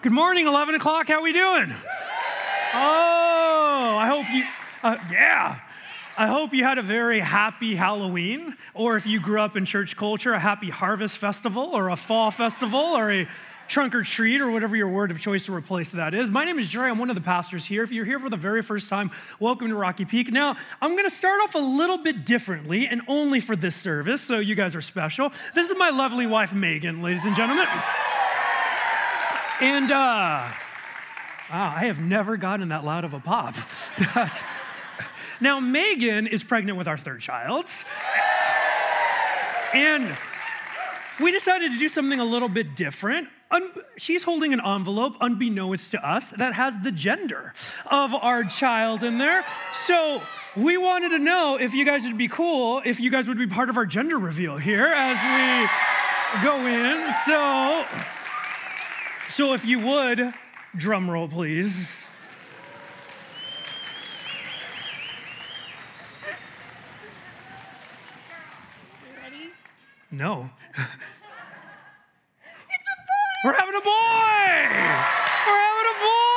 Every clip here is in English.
Good morning, 11 o'clock. How we doing? Oh, I hope you, uh, yeah. I hope you had a very happy Halloween, or if you grew up in church culture, a happy harvest festival, or a fall festival, or a trunk or treat, or whatever your word of choice to replace that is. My name is Jerry. I'm one of the pastors here. If you're here for the very first time, welcome to Rocky Peak. Now, I'm going to start off a little bit differently, and only for this service, so you guys are special. This is my lovely wife, Megan, ladies and gentlemen. And, uh, wow, I have never gotten that loud of a pop. now, Megan is pregnant with our third child. And we decided to do something a little bit different. Un- she's holding an envelope, unbeknownst to us, that has the gender of our child in there. So we wanted to know if you guys would be cool, if you guys would be part of our gender reveal here as we go in. So. So, if you would, drum roll, please. Ready? No. It's a boy! We're having a boy! We're having a boy!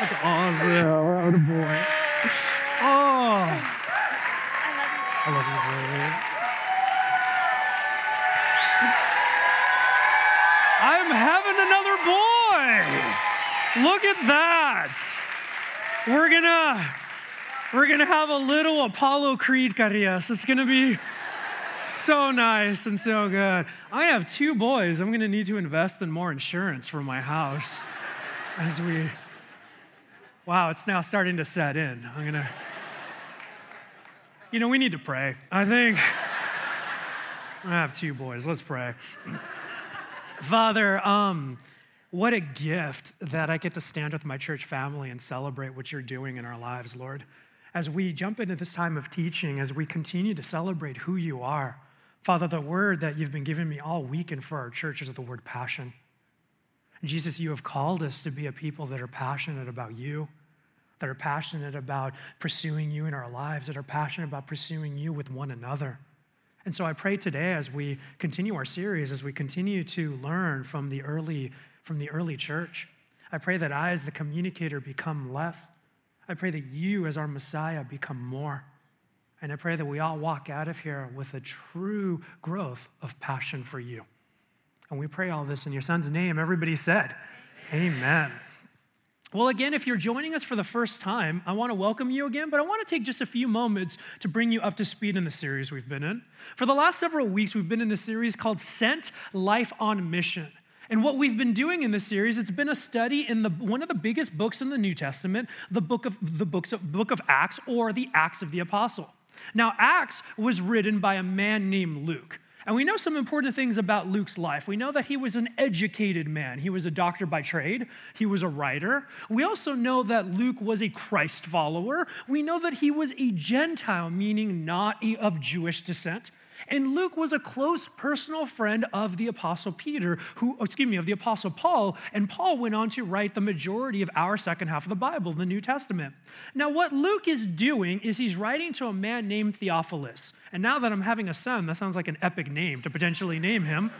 That's awesome. We're having a boy. Another boy. Look at that. We're gonna we're gonna have a little Apollo Creed Carias. It's gonna be so nice and so good. I have two boys. I'm gonna need to invest in more insurance for my house as we Wow, it's now starting to set in. I'm gonna You know, we need to pray. I think I have two boys. Let's pray. Father, um, what a gift that I get to stand with my church family and celebrate what you're doing in our lives, Lord. As we jump into this time of teaching, as we continue to celebrate who you are, Father, the word that you've been giving me all week and for our church is the word passion. Jesus, you have called us to be a people that are passionate about you, that are passionate about pursuing you in our lives, that are passionate about pursuing you with one another. And so I pray today as we continue our series, as we continue to learn from the early, from the early church, I pray that I, as the communicator, become less. I pray that you, as our Messiah, become more. And I pray that we all walk out of here with a true growth of passion for you. And we pray all this in your son's name. Everybody said, Amen. Amen. Well, again, if you're joining us for the first time, I want to welcome you again, but I want to take just a few moments to bring you up to speed in the series we've been in. For the last several weeks, we've been in a series called Sent Life on Mission. And what we've been doing in this series, it's been a study in the, one of the biggest books in the New Testament, the book of the books of, book of Acts or the Acts of the Apostle. Now, Acts was written by a man named Luke. And we know some important things about Luke's life. We know that he was an educated man. He was a doctor by trade, he was a writer. We also know that Luke was a Christ follower. We know that he was a Gentile, meaning not of Jewish descent. And Luke was a close personal friend of the Apostle Peter, who, oh, excuse me, of the Apostle Paul. And Paul went on to write the majority of our second half of the Bible, the New Testament. Now, what Luke is doing is he's writing to a man named Theophilus. And now that I'm having a son, that sounds like an epic name to potentially name him.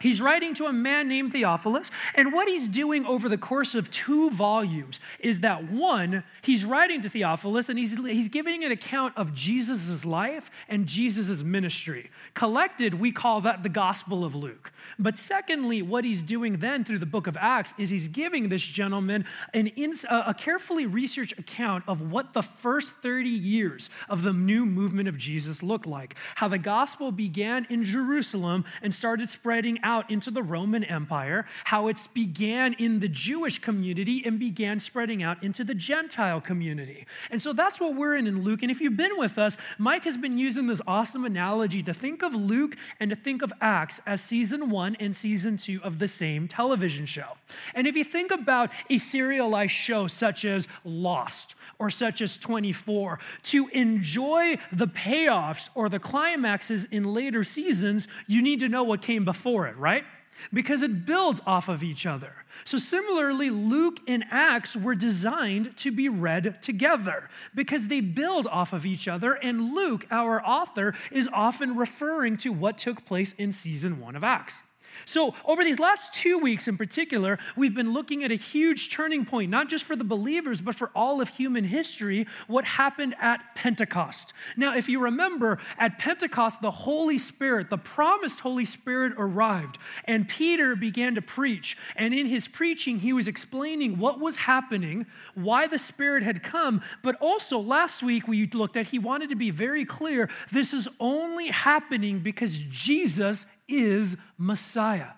He's writing to a man named Theophilus, and what he's doing over the course of two volumes is that one, he's writing to Theophilus and he's, he's giving an account of Jesus' life and Jesus' ministry. Collected, we call that the Gospel of Luke. But secondly, what he's doing then through the book of Acts is he's giving this gentleman an ins, a carefully researched account of what the first 30 years of the new movement of Jesus looked like, how the gospel began in Jerusalem and started spreading out out into the Roman Empire, how it began in the Jewish community and began spreading out into the Gentile community. And so that's what we're in in Luke. And if you've been with us, Mike has been using this awesome analogy to think of Luke and to think of Acts as season one and season two of the same television show. And if you think about a serialized show such as Lost, or such as 24, to enjoy the payoffs or the climaxes in later seasons, you need to know what came before it, right? Because it builds off of each other. So, similarly, Luke and Acts were designed to be read together because they build off of each other. And Luke, our author, is often referring to what took place in season one of Acts. So, over these last two weeks in particular, we've been looking at a huge turning point, not just for the believers, but for all of human history, what happened at Pentecost. Now, if you remember, at Pentecost, the Holy Spirit, the promised Holy Spirit, arrived, and Peter began to preach. And in his preaching, he was explaining what was happening, why the Spirit had come, but also last week we looked at, he wanted to be very clear this is only happening because Jesus is Messiah.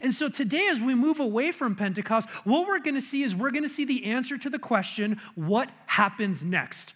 And so today, as we move away from Pentecost, what we're going to see is we're going to see the answer to the question what happens next?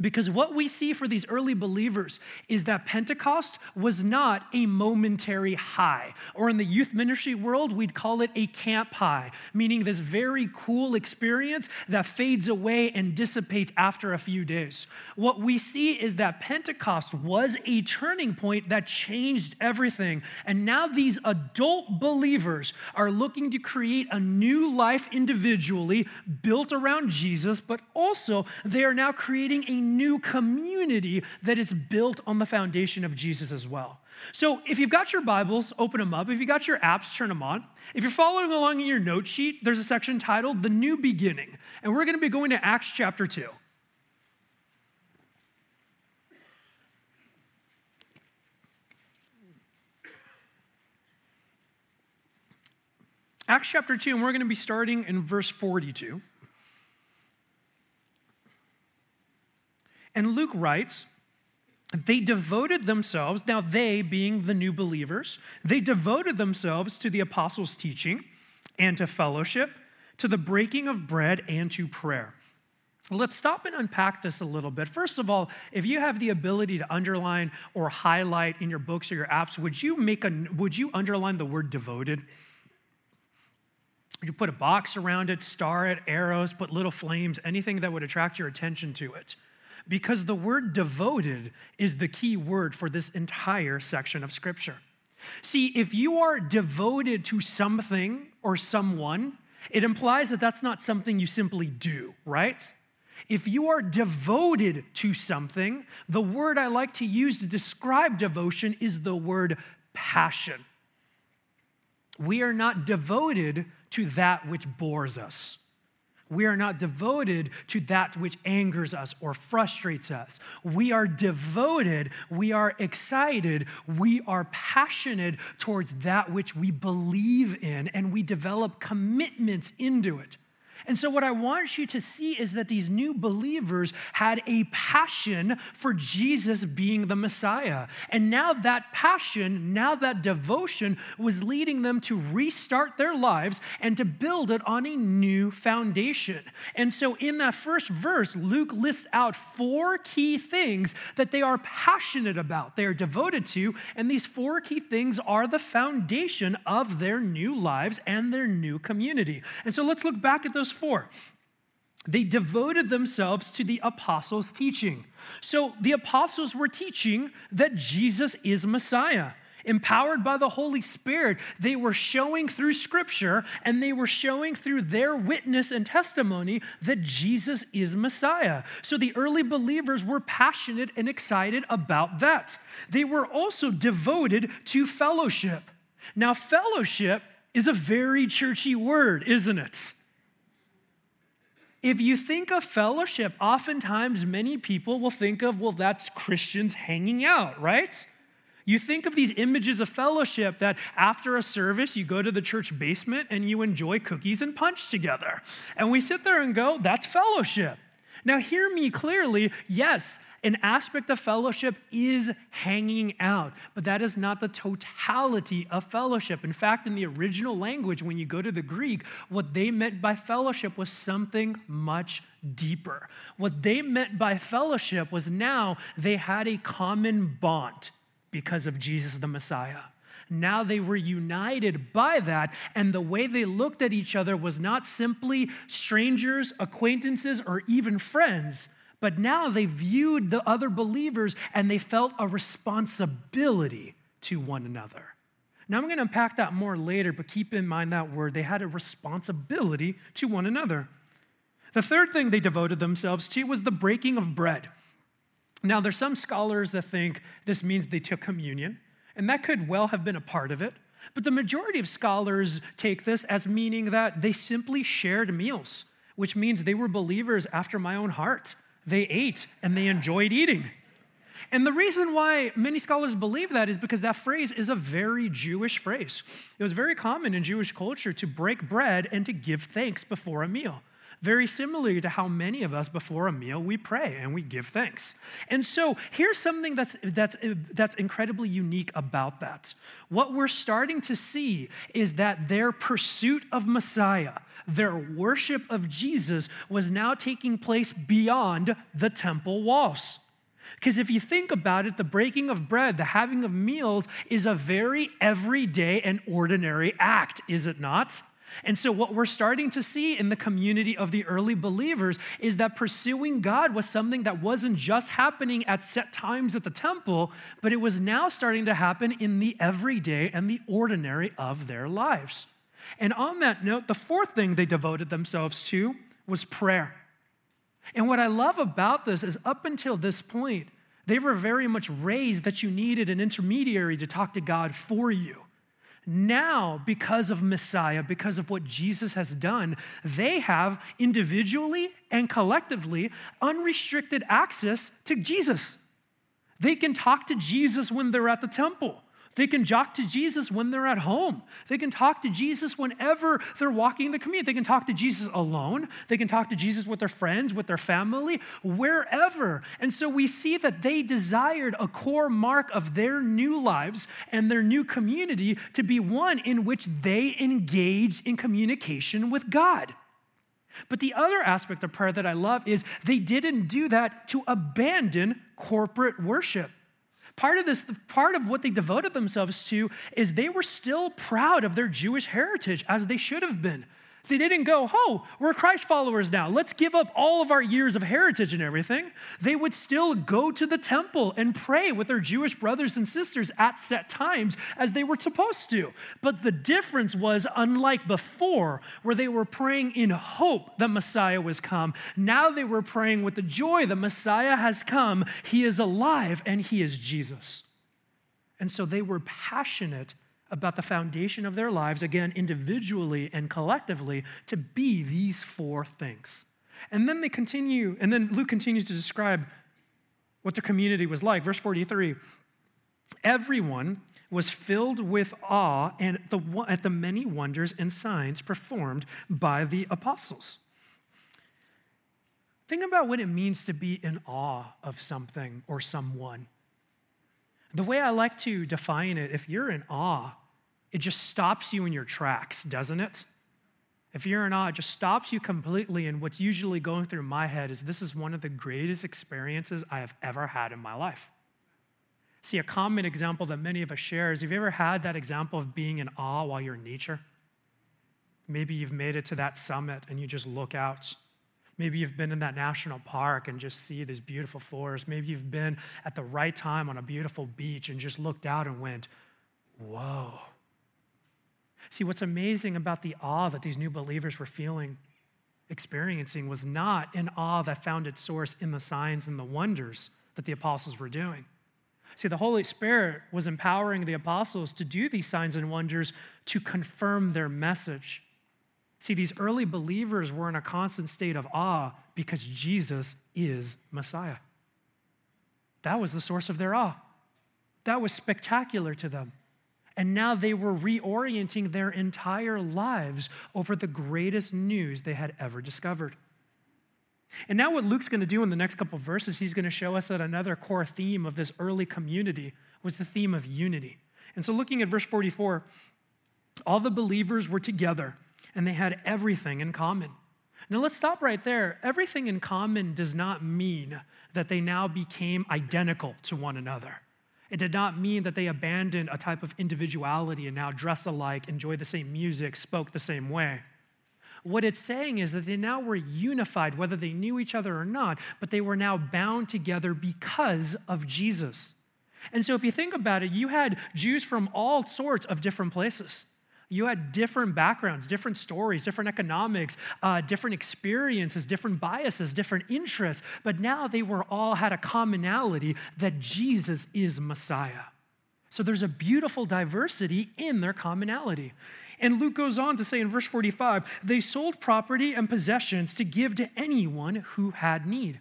Because what we see for these early believers is that Pentecost was not a momentary high. Or in the youth ministry world, we'd call it a camp high, meaning this very cool experience that fades away and dissipates after a few days. What we see is that Pentecost was a turning point that changed everything. And now these adult believers are looking to create a new life individually built around Jesus, but also they are now creating a new community that is built on the foundation of Jesus as well. So, if you've got your Bibles, open them up. If you've got your apps, turn them on. If you're following along in your note sheet, there's a section titled The New Beginning. And we're going to be going to Acts chapter 2. Acts chapter 2, and we're going to be starting in verse 42. And Luke writes, they devoted themselves, now they being the new believers, they devoted themselves to the apostles' teaching and to fellowship, to the breaking of bread and to prayer. Let's stop and unpack this a little bit. First of all, if you have the ability to underline or highlight in your books or your apps, would you make a would you underline the word devoted? Would you put a box around it, star it, arrows, put little flames, anything that would attract your attention to it? Because the word devoted is the key word for this entire section of Scripture. See, if you are devoted to something or someone, it implies that that's not something you simply do, right? If you are devoted to something, the word I like to use to describe devotion is the word passion. We are not devoted to that which bores us. We are not devoted to that which angers us or frustrates us. We are devoted, we are excited, we are passionate towards that which we believe in, and we develop commitments into it. And so, what I want you to see is that these new believers had a passion for Jesus being the Messiah. And now that passion, now that devotion was leading them to restart their lives and to build it on a new foundation. And so, in that first verse, Luke lists out four key things that they are passionate about, they are devoted to. And these four key things are the foundation of their new lives and their new community. And so, let's look back at those four. They devoted themselves to the apostles' teaching. So the apostles were teaching that Jesus is Messiah. Empowered by the Holy Spirit, they were showing through Scripture and they were showing through their witness and testimony that Jesus is Messiah. So the early believers were passionate and excited about that. They were also devoted to fellowship. Now, fellowship is a very churchy word, isn't it? If you think of fellowship, oftentimes many people will think of, well, that's Christians hanging out, right? You think of these images of fellowship that after a service, you go to the church basement and you enjoy cookies and punch together. And we sit there and go, that's fellowship. Now, hear me clearly. Yes, an aspect of fellowship is hanging out, but that is not the totality of fellowship. In fact, in the original language, when you go to the Greek, what they meant by fellowship was something much deeper. What they meant by fellowship was now they had a common bond because of Jesus the Messiah. Now they were united by that, and the way they looked at each other was not simply strangers, acquaintances, or even friends, but now they viewed the other believers and they felt a responsibility to one another. Now, I'm going to unpack that more later, but keep in mind that word. They had a responsibility to one another. The third thing they devoted themselves to was the breaking of bread. Now, there's some scholars that think this means they took communion, and that could well have been a part of it. But the majority of scholars take this as meaning that they simply shared meals, which means they were believers after my own heart. They ate and they enjoyed eating. And the reason why many scholars believe that is because that phrase is a very Jewish phrase. It was very common in Jewish culture to break bread and to give thanks before a meal. Very similar to how many of us before a meal we pray and we give thanks. And so here's something that's, that's, that's incredibly unique about that. What we're starting to see is that their pursuit of Messiah, their worship of Jesus, was now taking place beyond the temple walls. Because if you think about it, the breaking of bread, the having of meals is a very everyday and ordinary act, is it not? And so, what we're starting to see in the community of the early believers is that pursuing God was something that wasn't just happening at set times at the temple, but it was now starting to happen in the everyday and the ordinary of their lives. And on that note, the fourth thing they devoted themselves to was prayer. And what I love about this is up until this point, they were very much raised that you needed an intermediary to talk to God for you. Now, because of Messiah, because of what Jesus has done, they have individually and collectively unrestricted access to Jesus. They can talk to Jesus when they're at the temple. They can talk to Jesus when they're at home. They can talk to Jesus whenever they're walking the commute. They can talk to Jesus alone. They can talk to Jesus with their friends, with their family, wherever. And so we see that they desired a core mark of their new lives and their new community to be one in which they engage in communication with God. But the other aspect of prayer that I love is they didn't do that to abandon corporate worship. Part of this, part of what they devoted themselves to is they were still proud of their Jewish heritage, as they should have been. They didn't go, oh, we're Christ followers now. Let's give up all of our years of heritage and everything. They would still go to the temple and pray with their Jewish brothers and sisters at set times as they were supposed to. But the difference was, unlike before, where they were praying in hope that Messiah was come, now they were praying with the joy that Messiah has come. He is alive and he is Jesus. And so they were passionate about the foundation of their lives, again, individually and collectively, to be these four things. And then they continue, and then Luke continues to describe what the community was like. Verse 43 Everyone was filled with awe and the, at the many wonders and signs performed by the apostles. Think about what it means to be in awe of something or someone. The way I like to define it, if you're in awe, it just stops you in your tracks, doesn't it? If you're in awe, it just stops you completely. And what's usually going through my head is this is one of the greatest experiences I have ever had in my life. See, a common example that many of us share is have you ever had that example of being in awe while you're in nature? Maybe you've made it to that summit and you just look out. Maybe you've been in that national park and just see this beautiful forest. Maybe you've been at the right time on a beautiful beach and just looked out and went, whoa. See, what's amazing about the awe that these new believers were feeling, experiencing, was not an awe that found its source in the signs and the wonders that the apostles were doing. See, the Holy Spirit was empowering the apostles to do these signs and wonders to confirm their message. See, these early believers were in a constant state of awe because Jesus is Messiah. That was the source of their awe. That was spectacular to them. And now they were reorienting their entire lives over the greatest news they had ever discovered. And now, what Luke's going to do in the next couple verses, he's going to show us that another core theme of this early community was the theme of unity. And so, looking at verse 44, all the believers were together and they had everything in common. Now, let's stop right there. Everything in common does not mean that they now became identical to one another. It did not mean that they abandoned a type of individuality and now dressed alike, enjoyed the same music, spoke the same way. What it's saying is that they now were unified, whether they knew each other or not, but they were now bound together because of Jesus. And so, if you think about it, you had Jews from all sorts of different places. You had different backgrounds, different stories, different economics, uh, different experiences, different biases, different interests, but now they were all had a commonality that Jesus is Messiah. So there's a beautiful diversity in their commonality. And Luke goes on to say in verse 45 they sold property and possessions to give to anyone who had need.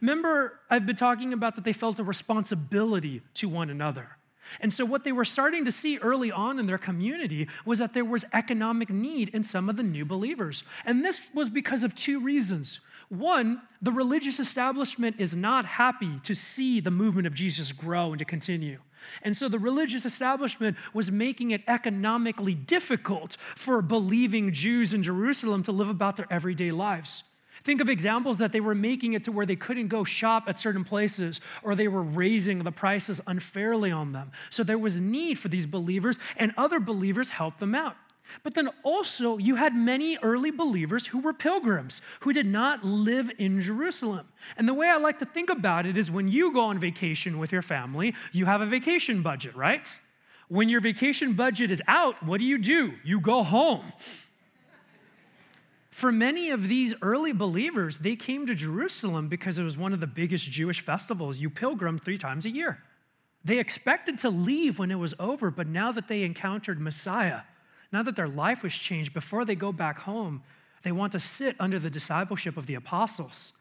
Remember, I've been talking about that they felt a responsibility to one another. And so, what they were starting to see early on in their community was that there was economic need in some of the new believers. And this was because of two reasons. One, the religious establishment is not happy to see the movement of Jesus grow and to continue. And so the religious establishment was making it economically difficult for believing Jews in Jerusalem to live about their everyday lives. Think of examples that they were making it to where they couldn't go shop at certain places or they were raising the prices unfairly on them. So there was need for these believers, and other believers helped them out. But then also, you had many early believers who were pilgrims, who did not live in Jerusalem. And the way I like to think about it is when you go on vacation with your family, you have a vacation budget, right? When your vacation budget is out, what do you do? You go home. For many of these early believers, they came to Jerusalem because it was one of the biggest Jewish festivals. You pilgrim three times a year. They expected to leave when it was over, but now that they encountered Messiah, now that their life was changed, before they go back home, they want to sit under the discipleship of the apostles.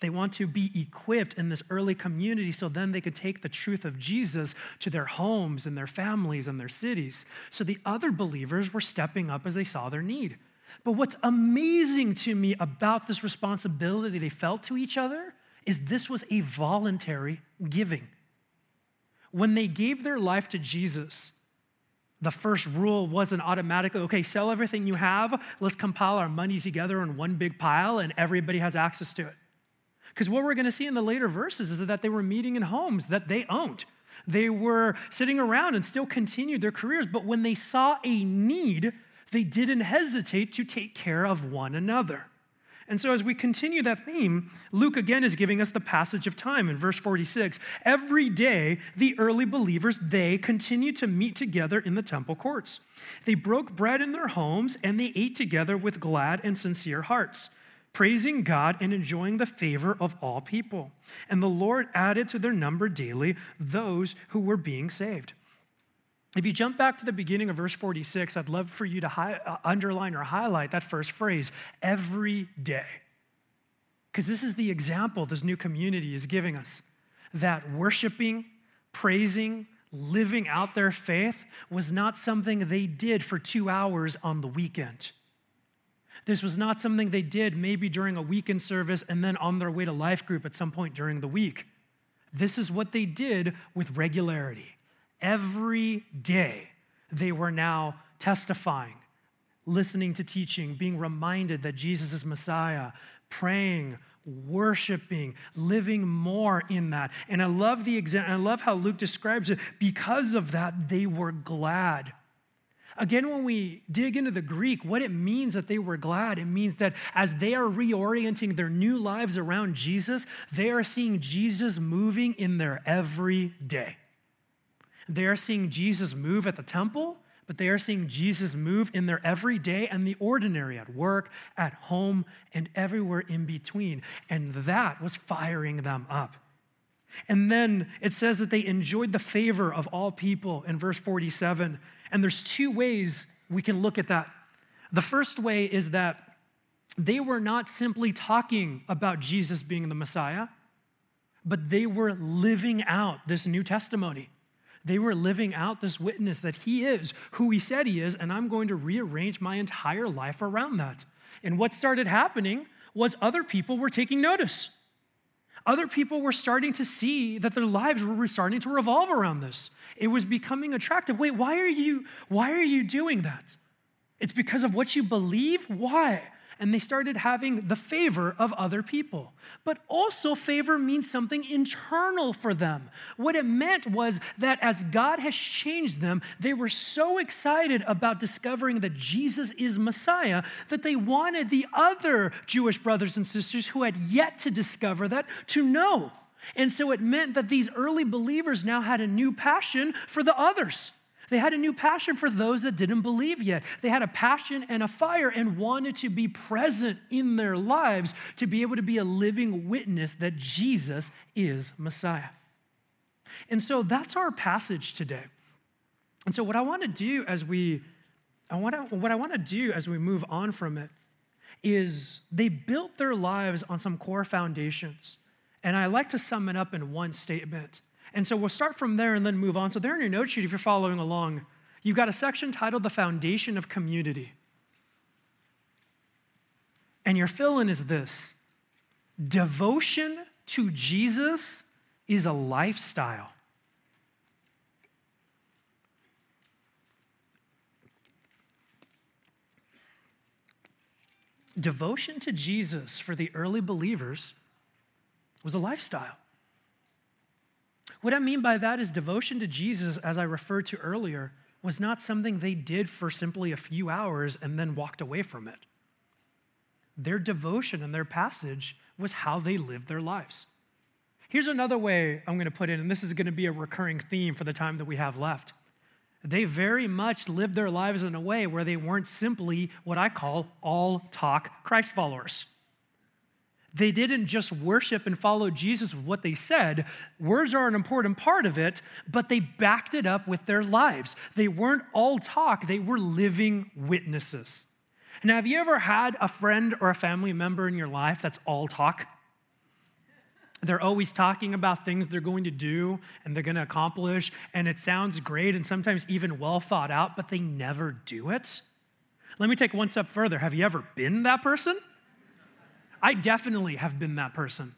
They want to be equipped in this early community so then they could take the truth of Jesus to their homes and their families and their cities. So the other believers were stepping up as they saw their need. But what's amazing to me about this responsibility they felt to each other is this was a voluntary giving. When they gave their life to Jesus, the first rule wasn't automatically, okay, sell everything you have, let's compile our money together in one big pile and everybody has access to it. Because what we're going to see in the later verses is that they were meeting in homes that they owned. They were sitting around and still continued their careers, but when they saw a need, they didn't hesitate to take care of one another. And so, as we continue that theme, Luke again is giving us the passage of time in verse 46. Every day, the early believers, they continued to meet together in the temple courts. They broke bread in their homes and they ate together with glad and sincere hearts, praising God and enjoying the favor of all people. And the Lord added to their number daily those who were being saved. If you jump back to the beginning of verse 46, I'd love for you to hi- uh, underline or highlight that first phrase every day. Because this is the example this new community is giving us that worshiping, praising, living out their faith was not something they did for two hours on the weekend. This was not something they did maybe during a weekend service and then on their way to life group at some point during the week. This is what they did with regularity. Every day, they were now testifying, listening to teaching, being reminded that Jesus is Messiah, praying, worshiping, living more in that. And I love the example, I love how Luke describes it. Because of that, they were glad. Again, when we dig into the Greek, what it means that they were glad, it means that as they are reorienting their new lives around Jesus, they are seeing Jesus moving in their every day. They are seeing Jesus move at the temple, but they are seeing Jesus move in their everyday and the ordinary, at work, at home, and everywhere in between. And that was firing them up. And then it says that they enjoyed the favor of all people in verse 47. And there's two ways we can look at that. The first way is that they were not simply talking about Jesus being the Messiah, but they were living out this new testimony. They were living out this witness that he is who he said he is, and I'm going to rearrange my entire life around that. And what started happening was other people were taking notice. Other people were starting to see that their lives were starting to revolve around this. It was becoming attractive. Wait, why are you why are you doing that? It's because of what you believe? Why? And they started having the favor of other people. But also, favor means something internal for them. What it meant was that as God has changed them, they were so excited about discovering that Jesus is Messiah that they wanted the other Jewish brothers and sisters who had yet to discover that to know. And so it meant that these early believers now had a new passion for the others. They had a new passion for those that didn't believe yet. They had a passion and a fire and wanted to be present in their lives to be able to be a living witness that Jesus is Messiah. And so that's our passage today. And so, what I want to do as we, I want to, what I want to do as we move on from it is they built their lives on some core foundations. And I like to sum it up in one statement. And so we'll start from there and then move on. So, there in your note sheet, if you're following along, you've got a section titled The Foundation of Community. And your fill in is this devotion to Jesus is a lifestyle. Devotion to Jesus for the early believers was a lifestyle. What I mean by that is devotion to Jesus, as I referred to earlier, was not something they did for simply a few hours and then walked away from it. Their devotion and their passage was how they lived their lives. Here's another way I'm going to put it, and this is going to be a recurring theme for the time that we have left. They very much lived their lives in a way where they weren't simply what I call all talk Christ followers. They didn't just worship and follow Jesus with what they said. Words are an important part of it, but they backed it up with their lives. They weren't all talk, they were living witnesses. Now, have you ever had a friend or a family member in your life that's all talk? They're always talking about things they're going to do and they're going to accomplish, and it sounds great and sometimes even well thought out, but they never do it. Let me take one step further. Have you ever been that person? I definitely have been that person.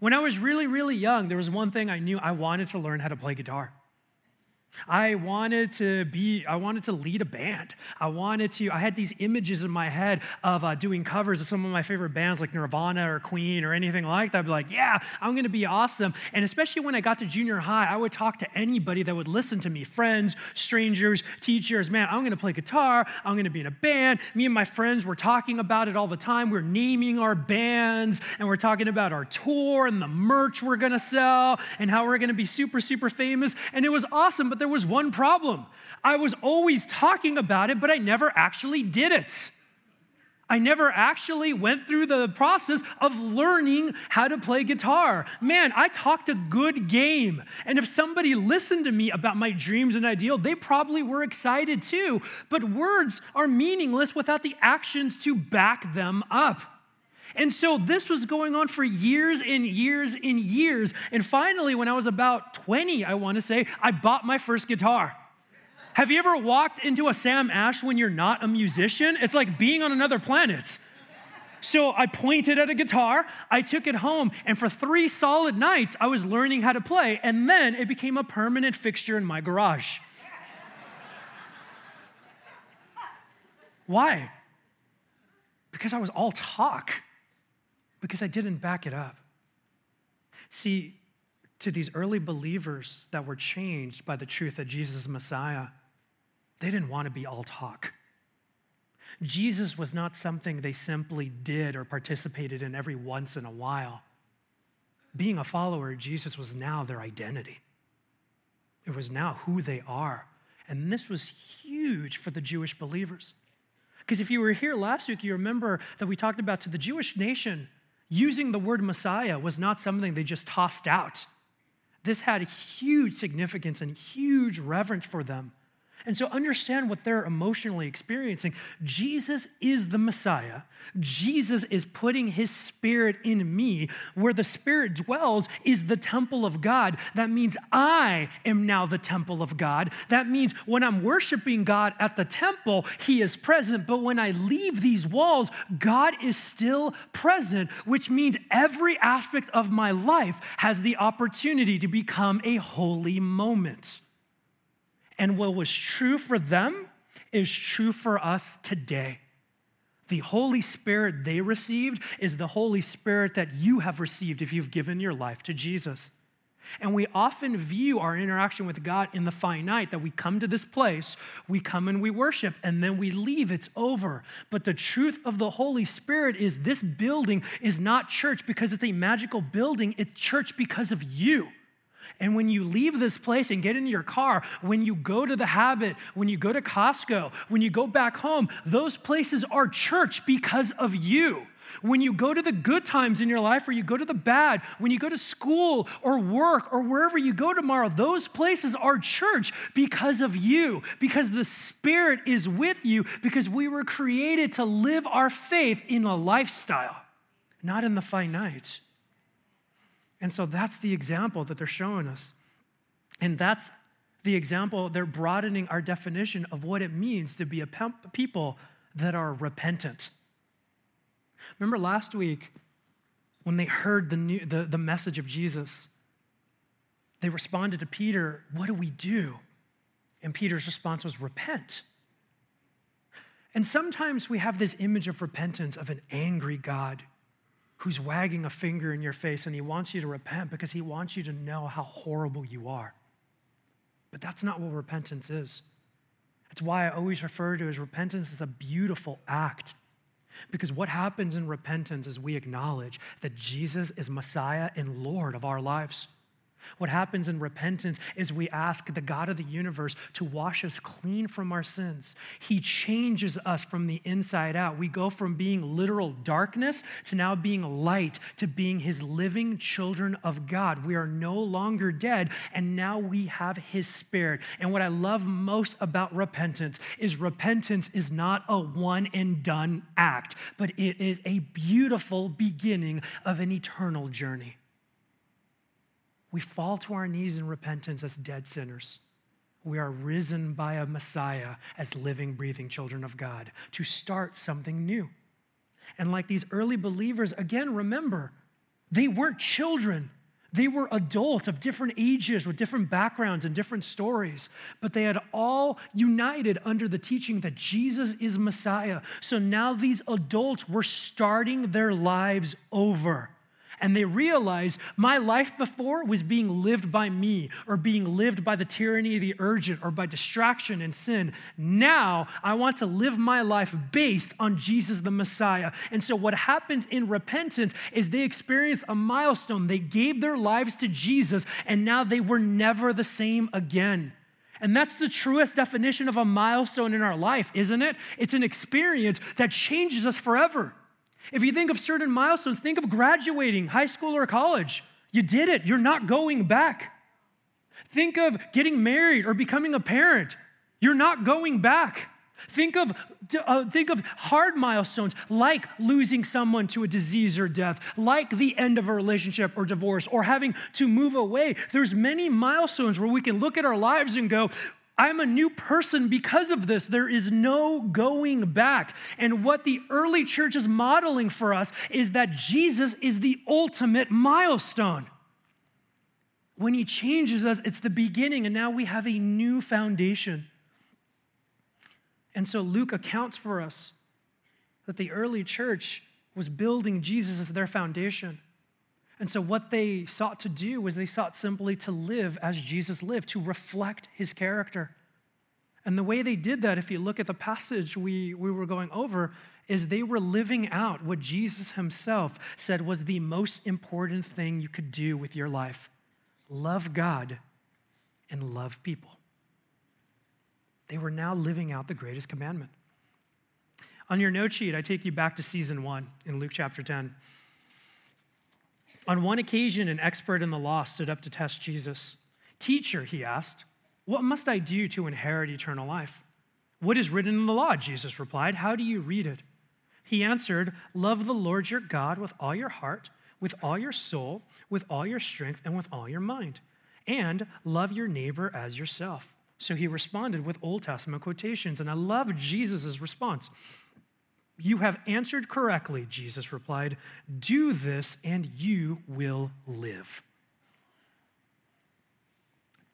When I was really, really young, there was one thing I knew I wanted to learn how to play guitar. I wanted to be, I wanted to lead a band. I wanted to, I had these images in my head of uh, doing covers of some of my favorite bands like Nirvana or Queen or anything like that. I'd be like, yeah, I'm gonna be awesome. And especially when I got to junior high, I would talk to anybody that would listen to me friends, strangers, teachers. Man, I'm gonna play guitar. I'm gonna be in a band. Me and my friends were talking about it all the time. We're naming our bands and we're talking about our tour and the merch we're gonna sell and how we're gonna be super, super famous. And it was awesome. But but there was one problem. I was always talking about it, but I never actually did it. I never actually went through the process of learning how to play guitar. Man, I talked a good game. And if somebody listened to me about my dreams and ideal, they probably were excited too. But words are meaningless without the actions to back them up. And so this was going on for years and years and years. And finally, when I was about 20, I want to say, I bought my first guitar. Have you ever walked into a Sam Ash when you're not a musician? It's like being on another planet. So I pointed at a guitar, I took it home, and for three solid nights, I was learning how to play, and then it became a permanent fixture in my garage. Why? Because I was all talk because I didn't back it up. See, to these early believers that were changed by the truth that Jesus is Messiah, they didn't want to be all talk. Jesus was not something they simply did or participated in every once in a while. Being a follower of Jesus was now their identity. It was now who they are. And this was huge for the Jewish believers. Because if you were here last week, you remember that we talked about to the Jewish nation, using the word Messiah was not something they just tossed out. This had huge significance and huge reverence for them. And so understand what they're emotionally experiencing. Jesus is the Messiah. Jesus is putting his spirit in me. Where the spirit dwells is the temple of God. That means I am now the temple of God. That means when I'm worshiping God at the temple, he is present. But when I leave these walls, God is still present, which means every aspect of my life has the opportunity to become a holy moment. And what was true for them is true for us today. The Holy Spirit they received is the Holy Spirit that you have received if you've given your life to Jesus. And we often view our interaction with God in the finite that we come to this place, we come and we worship, and then we leave, it's over. But the truth of the Holy Spirit is this building is not church because it's a magical building, it's church because of you. And when you leave this place and get into your car, when you go to the habit, when you go to Costco, when you go back home, those places are church because of you. When you go to the good times in your life or you go to the bad, when you go to school or work or wherever you go tomorrow, those places are church because of you, because the Spirit is with you, because we were created to live our faith in a lifestyle, not in the finite. And so that's the example that they're showing us. And that's the example, they're broadening our definition of what it means to be a people that are repentant. Remember last week when they heard the, new, the, the message of Jesus, they responded to Peter, What do we do? And Peter's response was, Repent. And sometimes we have this image of repentance of an angry God who's wagging a finger in your face and he wants you to repent because he wants you to know how horrible you are. But that's not what repentance is. That's why I always refer to as repentance as a beautiful act. Because what happens in repentance is we acknowledge that Jesus is Messiah and Lord of our lives. What happens in repentance is we ask the God of the universe to wash us clean from our sins. He changes us from the inside out. We go from being literal darkness to now being light, to being his living children of God. We are no longer dead, and now we have his spirit. And what I love most about repentance is repentance is not a one and done act, but it is a beautiful beginning of an eternal journey we fall to our knees in repentance as dead sinners. We are risen by a Messiah as living, breathing children of God to start something new. And like these early believers, again, remember, they weren't children. They were adults of different ages with different backgrounds and different stories, but they had all united under the teaching that Jesus is Messiah. So now these adults were starting their lives over and they realize my life before was being lived by me or being lived by the tyranny of the urgent or by distraction and sin. Now I want to live my life based on Jesus the Messiah. And so what happens in repentance is they experience a milestone. They gave their lives to Jesus and now they were never the same again. And that's the truest definition of a milestone in our life, isn't it? It's an experience that changes us forever. If you think of certain milestones, think of graduating high school or college. You did it, you're not going back. Think of getting married or becoming a parent. You're not going back. Think of, uh, think of hard milestones like losing someone to a disease or death, like the end of a relationship or divorce, or having to move away. There's many milestones where we can look at our lives and go, I'm a new person because of this. There is no going back. And what the early church is modeling for us is that Jesus is the ultimate milestone. When he changes us, it's the beginning, and now we have a new foundation. And so Luke accounts for us that the early church was building Jesus as their foundation. And so, what they sought to do was they sought simply to live as Jesus lived, to reflect his character. And the way they did that, if you look at the passage we, we were going over, is they were living out what Jesus himself said was the most important thing you could do with your life love God and love people. They were now living out the greatest commandment. On your note sheet, I take you back to season one in Luke chapter 10. On one occasion, an expert in the law stood up to test Jesus. Teacher, he asked, what must I do to inherit eternal life? What is written in the law? Jesus replied. How do you read it? He answered, Love the Lord your God with all your heart, with all your soul, with all your strength, and with all your mind, and love your neighbor as yourself. So he responded with Old Testament quotations, and I love Jesus' response. You have answered correctly, Jesus replied. Do this and you will live.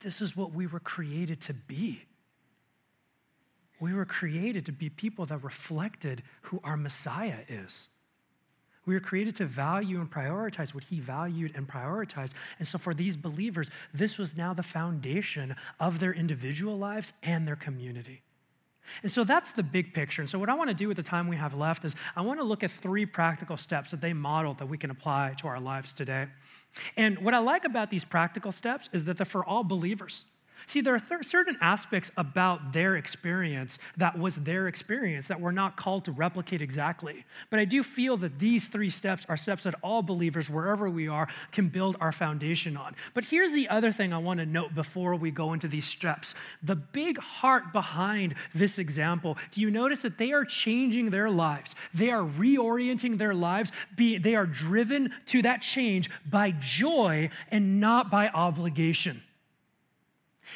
This is what we were created to be. We were created to be people that reflected who our Messiah is. We were created to value and prioritize what he valued and prioritized. And so, for these believers, this was now the foundation of their individual lives and their community. And so that's the big picture. And so, what I want to do with the time we have left is I want to look at three practical steps that they modeled that we can apply to our lives today. And what I like about these practical steps is that they're for all believers. See, there are th- certain aspects about their experience that was their experience that we're not called to replicate exactly. But I do feel that these three steps are steps that all believers, wherever we are, can build our foundation on. But here's the other thing I want to note before we go into these steps the big heart behind this example. Do you notice that they are changing their lives? They are reorienting their lives. they are driven to that change by joy and not by obligation.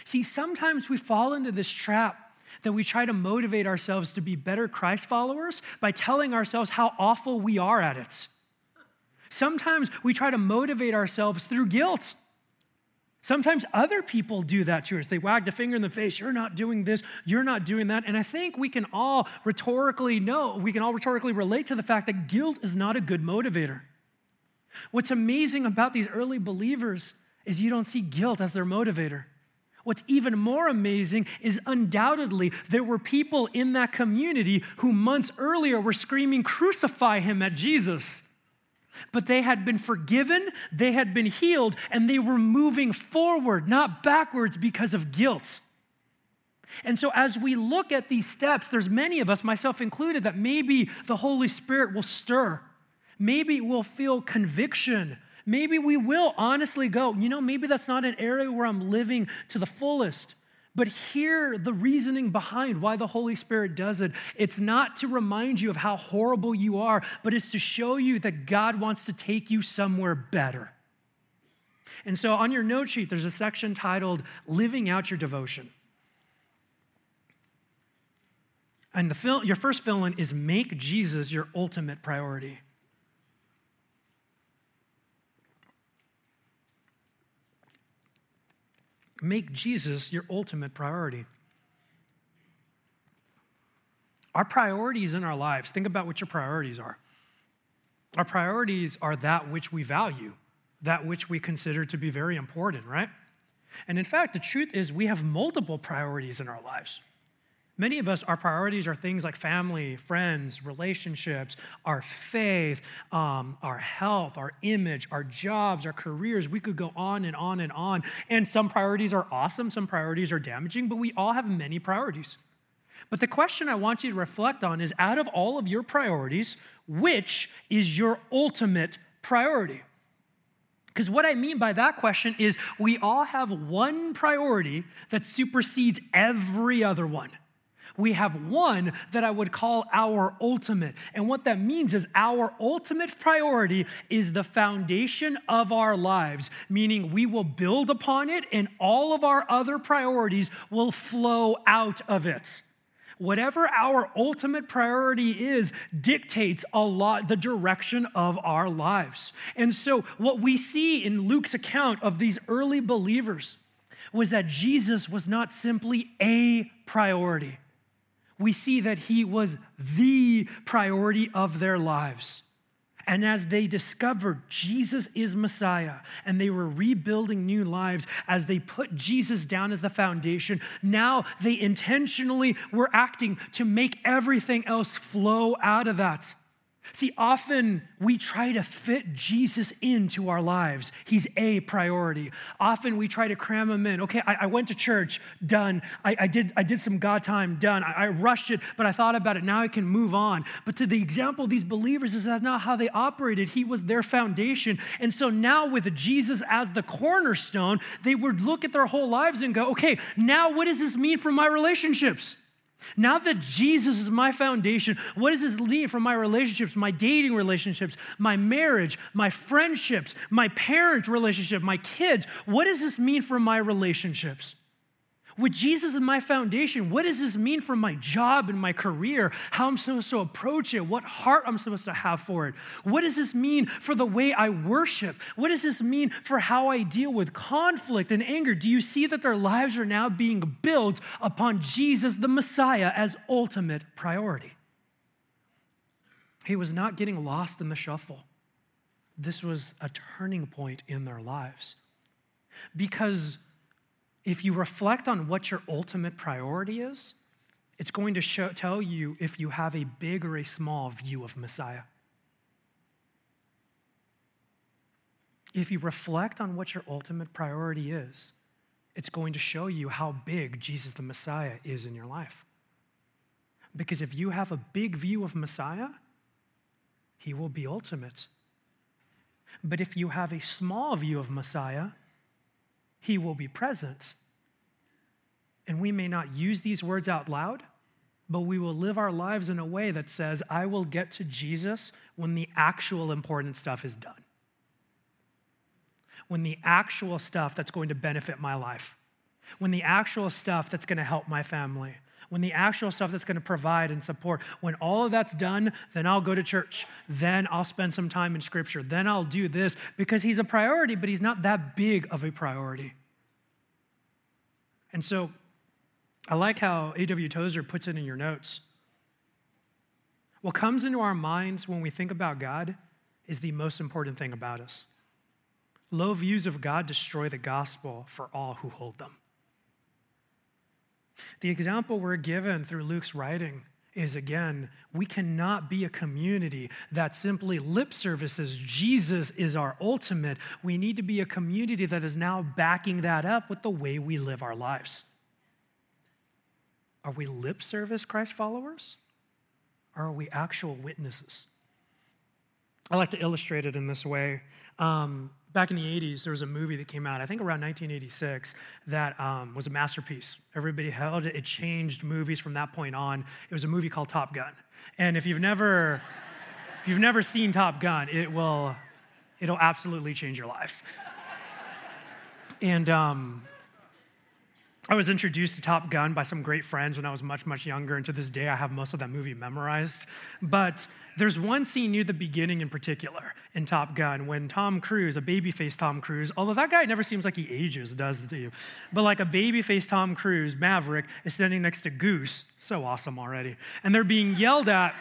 See, sometimes we fall into this trap that we try to motivate ourselves to be better Christ followers by telling ourselves how awful we are at it. Sometimes we try to motivate ourselves through guilt. Sometimes other people do that to us. They wag a finger in the face, you're not doing this, you're not doing that. And I think we can all rhetorically know, we can all rhetorically relate to the fact that guilt is not a good motivator. What's amazing about these early believers is you don't see guilt as their motivator. What's even more amazing is undoubtedly there were people in that community who months earlier were screaming, Crucify him at Jesus. But they had been forgiven, they had been healed, and they were moving forward, not backwards because of guilt. And so, as we look at these steps, there's many of us, myself included, that maybe the Holy Spirit will stir. Maybe we'll feel conviction maybe we will honestly go, you know, maybe that's not an area where I'm living to the fullest. But hear the reasoning behind why the Holy Spirit does it. It's not to remind you of how horrible you are, but it's to show you that God wants to take you somewhere better. And so on your note sheet, there's a section titled Living Out Your Devotion. And the fill, your first fill in is Make Jesus your ultimate priority. Make Jesus your ultimate priority. Our priorities in our lives, think about what your priorities are. Our priorities are that which we value, that which we consider to be very important, right? And in fact, the truth is, we have multiple priorities in our lives. Many of us, our priorities are things like family, friends, relationships, our faith, um, our health, our image, our jobs, our careers. We could go on and on and on. And some priorities are awesome, some priorities are damaging, but we all have many priorities. But the question I want you to reflect on is out of all of your priorities, which is your ultimate priority? Because what I mean by that question is we all have one priority that supersedes every other one we have one that I would call our ultimate. And what that means is our ultimate priority is the foundation of our lives, meaning we will build upon it and all of our other priorities will flow out of it whatever our ultimate priority is dictates a lot the direction of our lives. And so what we see in Luke's account of these early believers was that Jesus was not simply a priority we see that he was the priority of their lives. And as they discovered Jesus is Messiah and they were rebuilding new lives, as they put Jesus down as the foundation, now they intentionally were acting to make everything else flow out of that. See, often we try to fit Jesus into our lives. He's a priority. Often we try to cram him in. Okay, I, I went to church, done. I, I, did, I did some God time, done. I, I rushed it, but I thought about it. Now I can move on. But to the example of these believers, is that not how they operated? He was their foundation. And so now, with Jesus as the cornerstone, they would look at their whole lives and go, okay, now what does this mean for my relationships? Now that Jesus is my foundation, what does this mean for my relationships, my dating relationships, my marriage, my friendships, my parent relationship, my kids? What does this mean for my relationships? With Jesus as my foundation, what does this mean for my job and my career? How I'm supposed to approach it? What heart I'm supposed to have for it? What does this mean for the way I worship? What does this mean for how I deal with conflict and anger? Do you see that their lives are now being built upon Jesus, the Messiah, as ultimate priority? He was not getting lost in the shuffle. This was a turning point in their lives. Because if you reflect on what your ultimate priority is, it's going to show, tell you if you have a big or a small view of Messiah. If you reflect on what your ultimate priority is, it's going to show you how big Jesus the Messiah is in your life. Because if you have a big view of Messiah, he will be ultimate. But if you have a small view of Messiah, he will be present. And we may not use these words out loud, but we will live our lives in a way that says, I will get to Jesus when the actual important stuff is done. When the actual stuff that's going to benefit my life, when the actual stuff that's going to help my family, when the actual stuff that's going to provide and support, when all of that's done, then I'll go to church. Then I'll spend some time in scripture. Then I'll do this because he's a priority, but he's not that big of a priority. And so I like how A.W. Tozer puts it in your notes. What comes into our minds when we think about God is the most important thing about us. Low views of God destroy the gospel for all who hold them. The example we're given through Luke's writing is again, we cannot be a community that simply lip services Jesus is our ultimate. We need to be a community that is now backing that up with the way we live our lives. Are we lip service Christ followers? Or are we actual witnesses? I like to illustrate it in this way. Um, back in the 80s, there was a movie that came out, I think around 1986, that um, was a masterpiece. Everybody held it. It changed movies from that point on. It was a movie called Top Gun. And if you've never, if you've never seen Top Gun, it will, it'll absolutely change your life. And um, I was introduced to Top Gun by some great friends when I was much, much younger, and to this day I have most of that movie memorized. But there's one scene near the beginning in particular in Top Gun when Tom Cruise, a babyface Tom Cruise, although that guy never seems like he ages, does you, but like a babyface Tom Cruise, Maverick, is standing next to Goose, so awesome already, and they're being yelled at.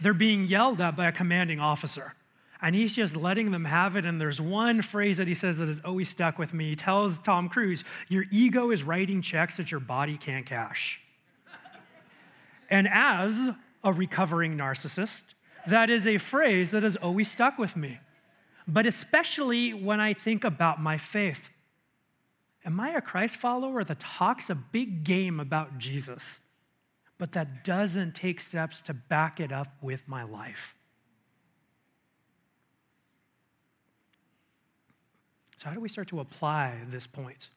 They're being yelled at by a commanding officer and he's just letting them have it. And there's one phrase that he says that has always stuck with me. He tells Tom Cruise, Your ego is writing checks that your body can't cash. and as a recovering narcissist, that is a phrase that has always stuck with me. But especially when I think about my faith. Am I a Christ follower that talks a big game about Jesus, but that doesn't take steps to back it up with my life? So, how do we start to apply this point?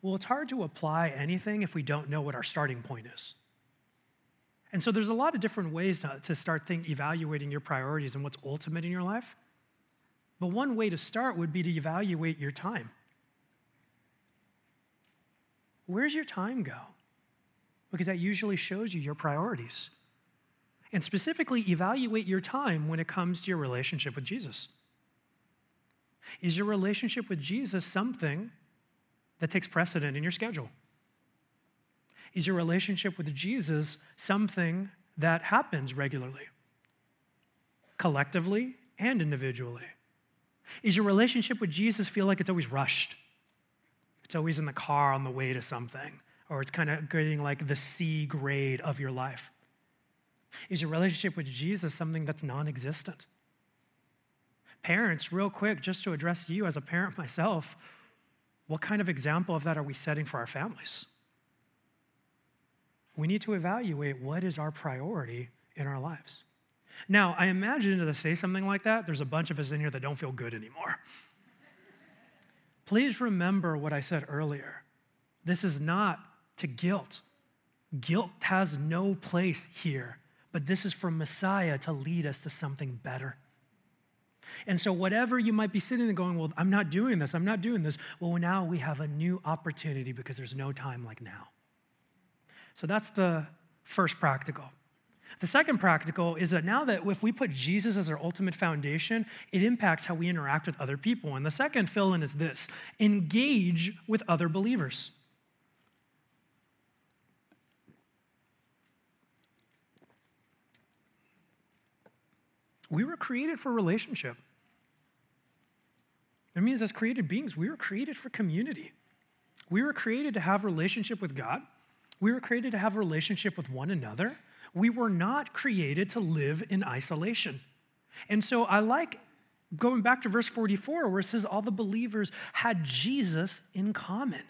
Well, it's hard to apply anything if we don't know what our starting point is. And so there's a lot of different ways to, to start think, evaluating your priorities and what's ultimate in your life. But one way to start would be to evaluate your time. Where's your time go? Because that usually shows you your priorities. And specifically, evaluate your time when it comes to your relationship with Jesus. Is your relationship with Jesus something that takes precedent in your schedule? Is your relationship with Jesus something that happens regularly, collectively and individually? Is your relationship with Jesus feel like it's always rushed? It's always in the car on the way to something, or it's kind of getting like the C grade of your life? Is your relationship with Jesus something that's non existent? Parents, real quick, just to address you as a parent myself, what kind of example of that are we setting for our families? We need to evaluate what is our priority in our lives. Now, I imagine to say something like that, there's a bunch of us in here that don't feel good anymore. Please remember what I said earlier. This is not to guilt. Guilt has no place here, but this is for Messiah to lead us to something better. And so, whatever you might be sitting there going, Well, I'm not doing this, I'm not doing this, well, now we have a new opportunity because there's no time like now. So, that's the first practical. The second practical is that now that if we put Jesus as our ultimate foundation, it impacts how we interact with other people. And the second fill in is this engage with other believers. We were created for relationship. That means as created beings, we were created for community. We were created to have relationship with God. We were created to have relationship with one another. We were not created to live in isolation. And so I like Going back to verse 44, where it says all the believers had Jesus in common.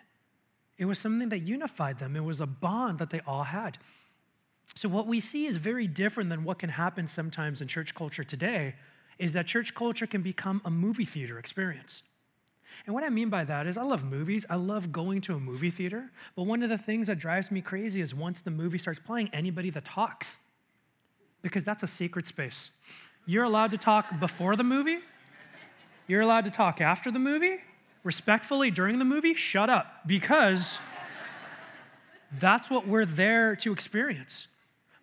It was something that unified them, it was a bond that they all had. So, what we see is very different than what can happen sometimes in church culture today, is that church culture can become a movie theater experience. And what I mean by that is, I love movies. I love going to a movie theater. But one of the things that drives me crazy is once the movie starts playing, anybody that talks, because that's a sacred space. You're allowed to talk before the movie, you're allowed to talk after the movie, respectfully during the movie, shut up, because that's what we're there to experience.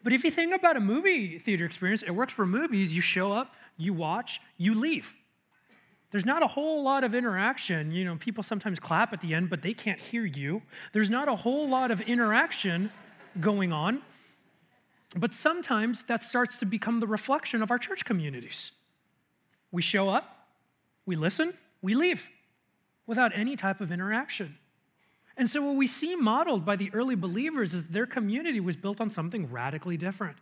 But if you think about a movie theater experience, it works for movies. You show up, you watch, you leave. There's not a whole lot of interaction. You know, people sometimes clap at the end, but they can't hear you. There's not a whole lot of interaction going on. But sometimes that starts to become the reflection of our church communities. We show up, we listen, we leave without any type of interaction. And so, what we see modeled by the early believers is their community was built on something radically different.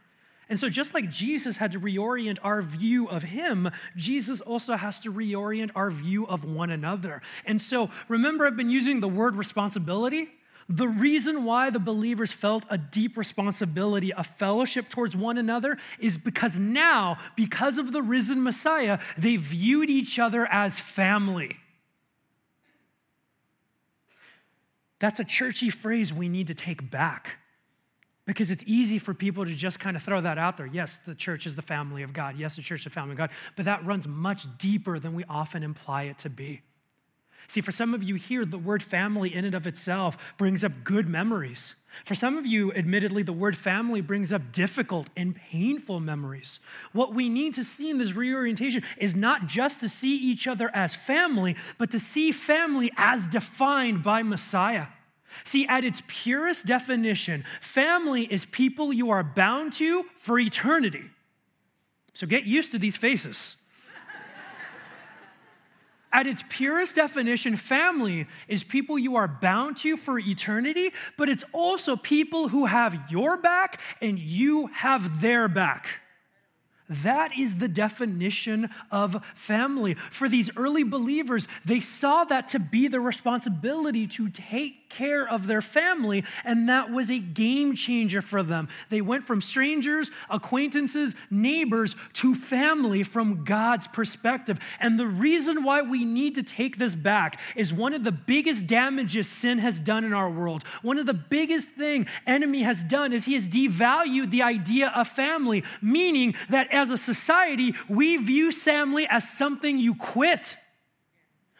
And so, just like Jesus had to reorient our view of him, Jesus also has to reorient our view of one another. And so, remember, I've been using the word responsibility. The reason why the believers felt a deep responsibility, a fellowship towards one another, is because now, because of the risen Messiah, they viewed each other as family. That's a churchy phrase we need to take back because it's easy for people to just kind of throw that out there. Yes, the church is the family of God. Yes, the church is the family of God. But that runs much deeper than we often imply it to be. See, for some of you here, the word family in and of itself brings up good memories. For some of you, admittedly, the word family brings up difficult and painful memories. What we need to see in this reorientation is not just to see each other as family, but to see family as defined by Messiah. See, at its purest definition, family is people you are bound to for eternity. So get used to these faces. At its purest definition, family is people you are bound to for eternity, but it's also people who have your back and you have their back. That is the definition of family. For these early believers, they saw that to be the responsibility to take care of their family, and that was a game changer for them. They went from strangers, acquaintances, neighbors to family from God's perspective. And the reason why we need to take this back is one of the biggest damages sin has done in our world. One of the biggest thing enemy has done is he has devalued the idea of family, meaning that as a society, we view family as something you quit.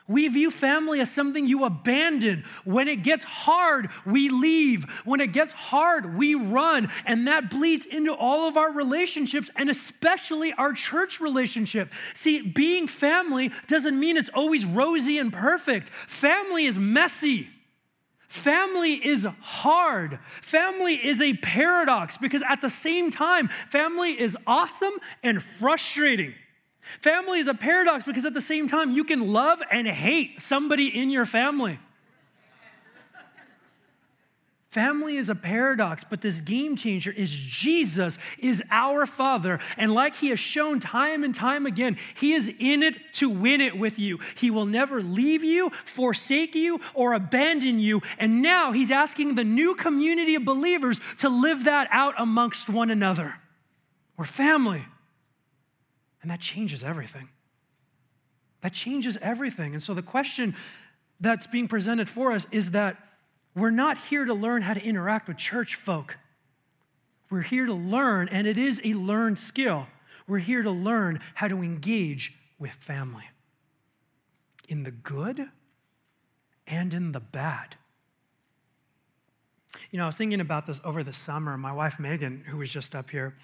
We view family as something you abandon. When it gets hard, we leave. When it gets hard, we run. And that bleeds into all of our relationships and especially our church relationship. See, being family doesn't mean it's always rosy and perfect, family is messy. Family is hard. Family is a paradox because at the same time, family is awesome and frustrating. Family is a paradox because at the same time, you can love and hate somebody in your family. Family is a paradox, but this game changer is Jesus is our Father. And like he has shown time and time again, he is in it to win it with you. He will never leave you, forsake you, or abandon you. And now he's asking the new community of believers to live that out amongst one another. We're family. And that changes everything. That changes everything. And so the question that's being presented for us is that we're not here to learn how to interact with church folk. We're here to learn, and it is a learned skill. We're here to learn how to engage with family in the good and in the bad. You know, I was thinking about this over the summer. My wife, Megan, who was just up here,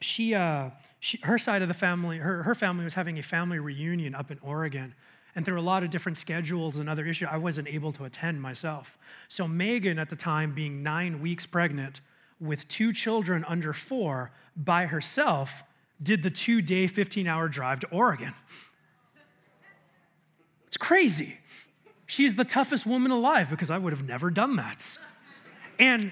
she, uh, she, her side of the family, her, her family was having a family reunion up in Oregon. And through a lot of different schedules and other issues, I wasn't able to attend myself. So Megan, at the time, being nine weeks pregnant with two children under four by herself, did the two day, 15 hour drive to Oregon. It's crazy. She's the toughest woman alive because I would have never done that. And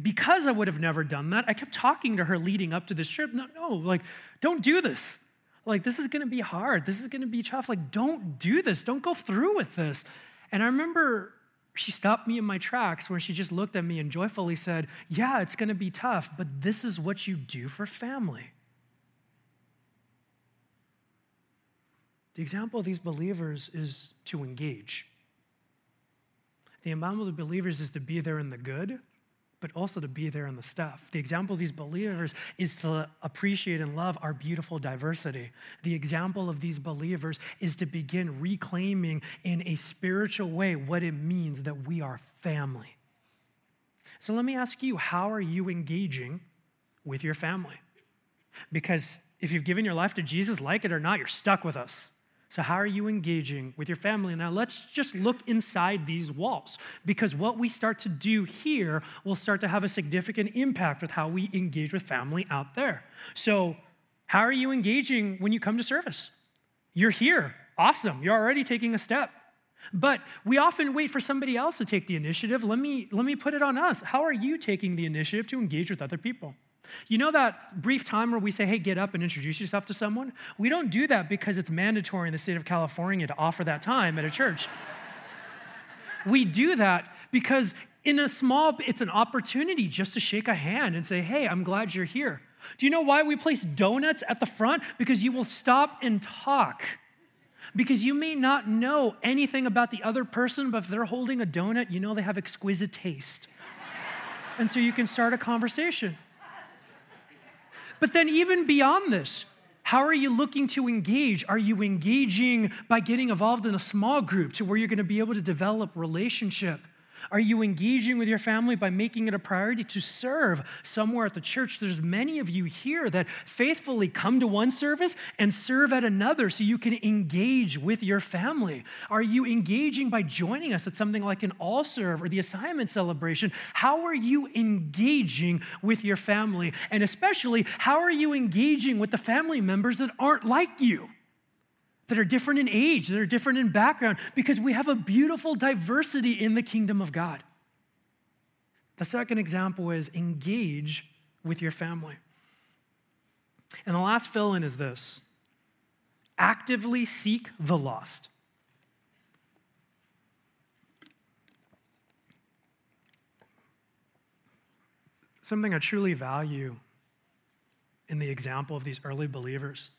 because I would have never done that, I kept talking to her leading up to this trip. No, no, like, don't do this. Like, this is gonna be hard. This is gonna be tough. Like, don't do this. Don't go through with this. And I remember she stopped me in my tracks where she just looked at me and joyfully said, Yeah, it's gonna be tough, but this is what you do for family. The example of these believers is to engage. The example of the believers is to be there in the good, but also to be there in the stuff. The example of these believers is to appreciate and love our beautiful diversity. The example of these believers is to begin reclaiming in a spiritual way what it means that we are family. So let me ask you, how are you engaging with your family? Because if you've given your life to Jesus, like it or not, you're stuck with us. So, how are you engaging with your family? Now, let's just look inside these walls because what we start to do here will start to have a significant impact with how we engage with family out there. So, how are you engaging when you come to service? You're here. Awesome. You're already taking a step. But we often wait for somebody else to take the initiative. Let me, let me put it on us. How are you taking the initiative to engage with other people? You know that brief time where we say, hey, get up and introduce yourself to someone? We don't do that because it's mandatory in the state of California to offer that time at a church. we do that because in a small, it's an opportunity just to shake a hand and say, hey, I'm glad you're here. Do you know why we place donuts at the front? Because you will stop and talk. Because you may not know anything about the other person, but if they're holding a donut, you know they have exquisite taste. and so you can start a conversation. But then, even beyond this, how are you looking to engage? Are you engaging by getting involved in a small group to where you're going to be able to develop relationship? Are you engaging with your family by making it a priority to serve somewhere at the church? There's many of you here that faithfully come to one service and serve at another so you can engage with your family. Are you engaging by joining us at something like an all serve or the assignment celebration? How are you engaging with your family? And especially, how are you engaging with the family members that aren't like you? That are different in age, that are different in background, because we have a beautiful diversity in the kingdom of God. The second example is engage with your family. And the last fill in is this actively seek the lost. Something I truly value in the example of these early believers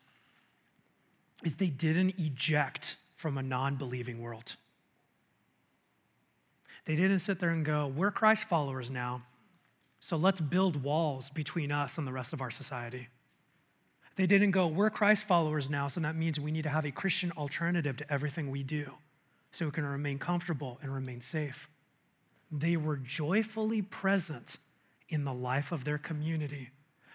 is they didn't eject from a non believing world. They didn't sit there and go, We're Christ followers now, so let's build walls between us and the rest of our society. They didn't go, We're Christ followers now, so that means we need to have a Christian alternative to everything we do so we can remain comfortable and remain safe. They were joyfully present in the life of their community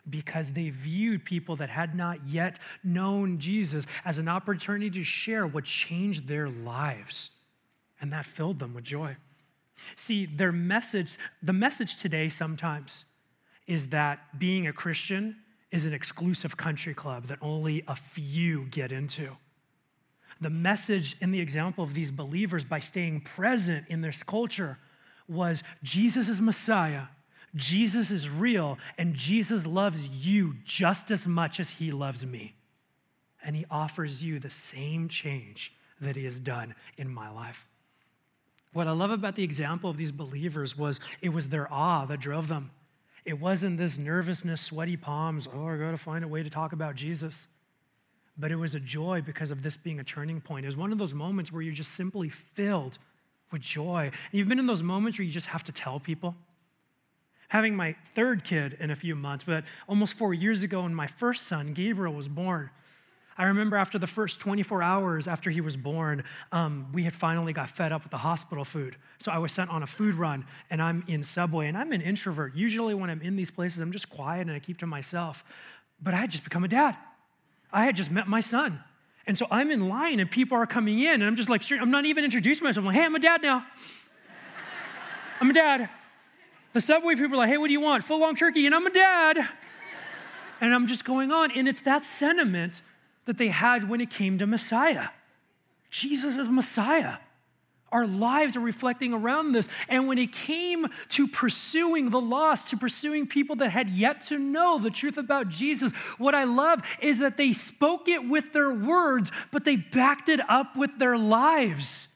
because they viewed people that had not yet known Jesus as an opportunity to share what changed their lives. And that filled them with joy. See, their message, the message today sometimes is that being a Christian is an exclusive country club that only a few get into. The message in the example of these believers by staying present in this culture was Jesus is Messiah Jesus is real, and Jesus loves you just as much as he loves me. And he offers you the same change that he has done in my life. What I love about the example of these believers was it was their awe that drove them. It wasn't this nervousness, sweaty palms, oh, I gotta find a way to talk about Jesus. But it was a joy because of this being a turning point. It was one of those moments where you're just simply filled with joy. And you've been in those moments where you just have to tell people having my third kid in a few months, but almost four years ago, when my first son, Gabriel, was born, I remember after the first 24 hours after he was born, um, we had finally got fed up with the hospital food. So I was sent on a food run, and I'm in Subway, and I'm an introvert. Usually, when I'm in these places, I'm just quiet and I keep to myself. But I had just become a dad. I had just met my son. And so I'm in line, and people are coming in, and I'm just like, I'm not even introducing myself. I'm like, hey, I'm a dad now. I'm a dad. The subway people are like, hey, what do you want? Full long turkey, and I'm a dad. and I'm just going on. And it's that sentiment that they had when it came to Messiah. Jesus is Messiah. Our lives are reflecting around this. And when it came to pursuing the lost, to pursuing people that had yet to know the truth about Jesus, what I love is that they spoke it with their words, but they backed it up with their lives.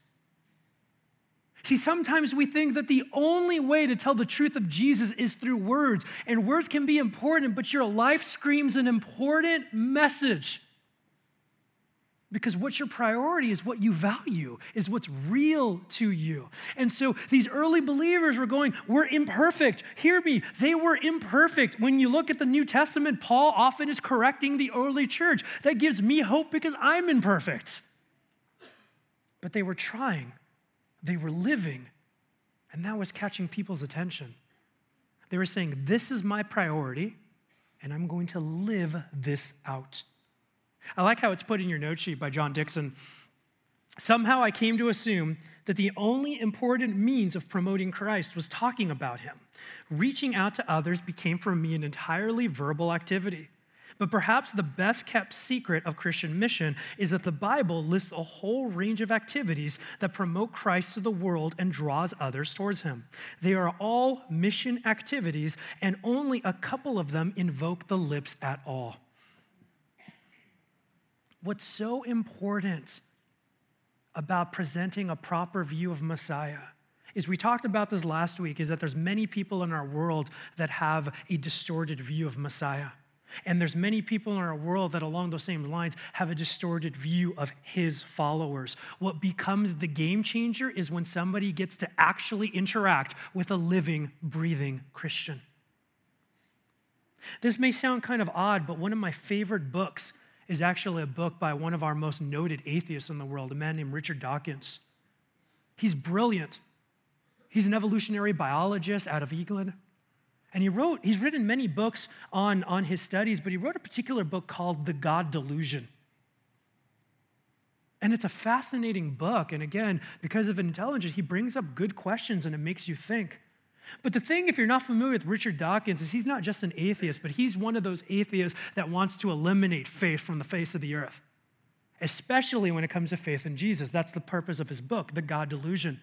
See, sometimes we think that the only way to tell the truth of Jesus is through words, and words can be important, but your life screams an important message. Because what's your priority is what you value, is what's real to you. And so these early believers were going, We're imperfect. Hear me, they were imperfect. When you look at the New Testament, Paul often is correcting the early church. That gives me hope because I'm imperfect. But they were trying they were living, and that was catching people's attention. They were saying, This is my priority, and I'm going to live this out. I like how it's put in your note sheet by John Dixon. Somehow I came to assume that the only important means of promoting Christ was talking about him. Reaching out to others became for me an entirely verbal activity. But perhaps the best kept secret of Christian mission is that the Bible lists a whole range of activities that promote Christ to the world and draws others towards him. They are all mission activities, and only a couple of them invoke the lips at all. What's so important about presenting a proper view of Messiah is we talked about this last week is that there's many people in our world that have a distorted view of Messiah. And there's many people in our world that along those same lines have a distorted view of his followers. What becomes the game changer is when somebody gets to actually interact with a living, breathing Christian. This may sound kind of odd, but one of my favorite books is actually a book by one of our most noted atheists in the world, a man named Richard Dawkins. He's brilliant. He's an evolutionary biologist out of England. And he wrote, he's written many books on, on his studies, but he wrote a particular book called The God Delusion. And it's a fascinating book. And again, because of intelligence, he brings up good questions and it makes you think. But the thing, if you're not familiar with Richard Dawkins, is he's not just an atheist, but he's one of those atheists that wants to eliminate faith from the face of the earth, especially when it comes to faith in Jesus. That's the purpose of his book, The God Delusion.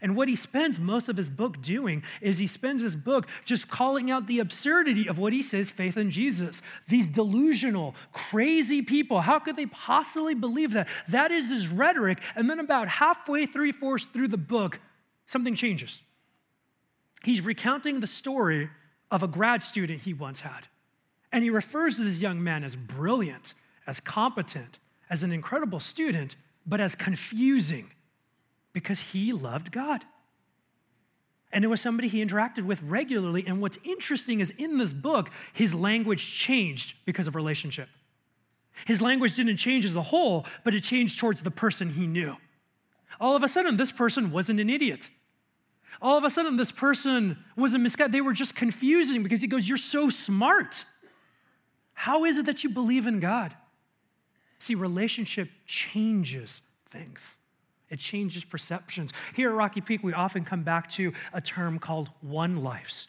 And what he spends most of his book doing is he spends his book just calling out the absurdity of what he says faith in Jesus. These delusional, crazy people, how could they possibly believe that? That is his rhetoric. And then, about halfway, three fourths through the book, something changes. He's recounting the story of a grad student he once had. And he refers to this young man as brilliant, as competent, as an incredible student, but as confusing because he loved God. And it was somebody he interacted with regularly. And what's interesting is in this book, his language changed because of relationship. His language didn't change as a whole, but it changed towards the person he knew. All of a sudden, this person wasn't an idiot. All of a sudden, this person was a misguided. They were just confusing because he goes, You're so smart. How is it that you believe in God? See, relationship changes things. It changes perceptions. Here at Rocky Peak, we often come back to a term called one lives.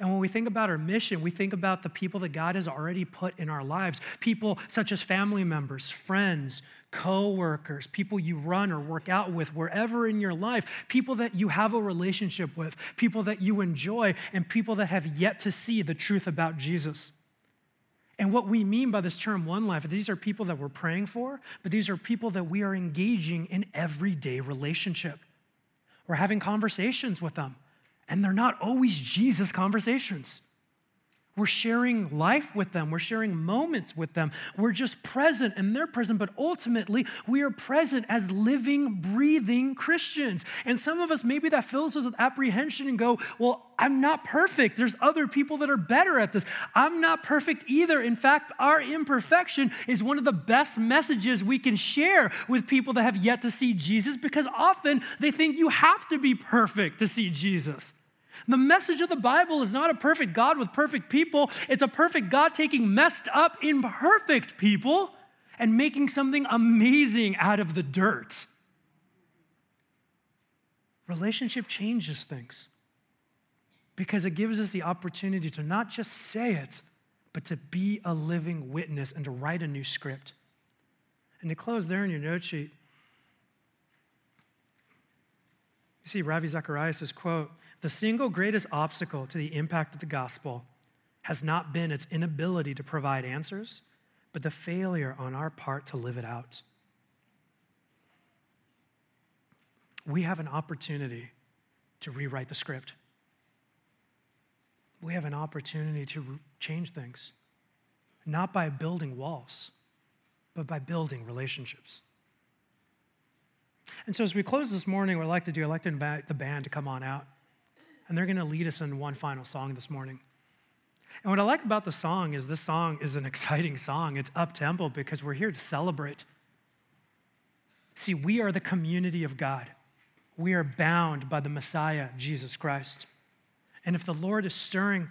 And when we think about our mission, we think about the people that God has already put in our lives people such as family members, friends, co workers, people you run or work out with, wherever in your life, people that you have a relationship with, people that you enjoy, and people that have yet to see the truth about Jesus. And what we mean by this term one life, these are people that we're praying for, but these are people that we are engaging in everyday relationship. We're having conversations with them, and they're not always Jesus conversations. We're sharing life with them. We're sharing moments with them. We're just present and they're present, but ultimately we are present as living, breathing Christians. And some of us, maybe that fills us with apprehension and go, well, I'm not perfect. There's other people that are better at this. I'm not perfect either. In fact, our imperfection is one of the best messages we can share with people that have yet to see Jesus because often they think you have to be perfect to see Jesus. The message of the Bible is not a perfect God with perfect people, it's a perfect God taking messed up, imperfect people and making something amazing out of the dirt. Relationship changes things because it gives us the opportunity to not just say it, but to be a living witness and to write a new script. And to close there in your note sheet, You see, Ravi Zacharias' quote The single greatest obstacle to the impact of the gospel has not been its inability to provide answers, but the failure on our part to live it out. We have an opportunity to rewrite the script. We have an opportunity to change things, not by building walls, but by building relationships. And so, as we close this morning, what I'd like to do, I'd like to invite the band to come on out. And they're going to lead us in one final song this morning. And what I like about the song is this song is an exciting song. It's up tempo because we're here to celebrate. See, we are the community of God. We are bound by the Messiah, Jesus Christ. And if the Lord is stirring,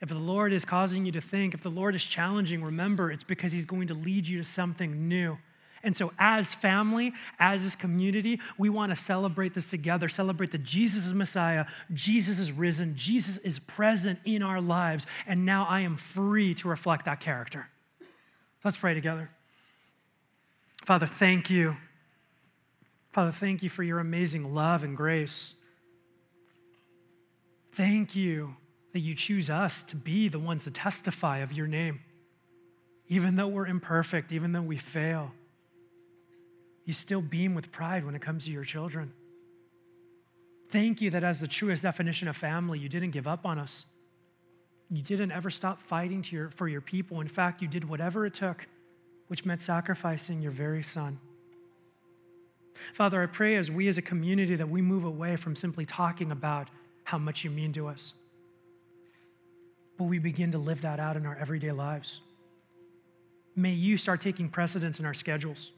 if the Lord is causing you to think, if the Lord is challenging, remember it's because He's going to lead you to something new. And so, as family, as this community, we want to celebrate this together, celebrate that Jesus is Messiah, Jesus is risen, Jesus is present in our lives, and now I am free to reflect that character. Let's pray together. Father, thank you. Father, thank you for your amazing love and grace. Thank you that you choose us to be the ones to testify of your name. Even though we're imperfect, even though we fail, you still beam with pride when it comes to your children. Thank you that, as the truest definition of family, you didn't give up on us. You didn't ever stop fighting your, for your people. In fact, you did whatever it took, which meant sacrificing your very son. Father, I pray as we as a community that we move away from simply talking about how much you mean to us, but we begin to live that out in our everyday lives. May you start taking precedence in our schedules.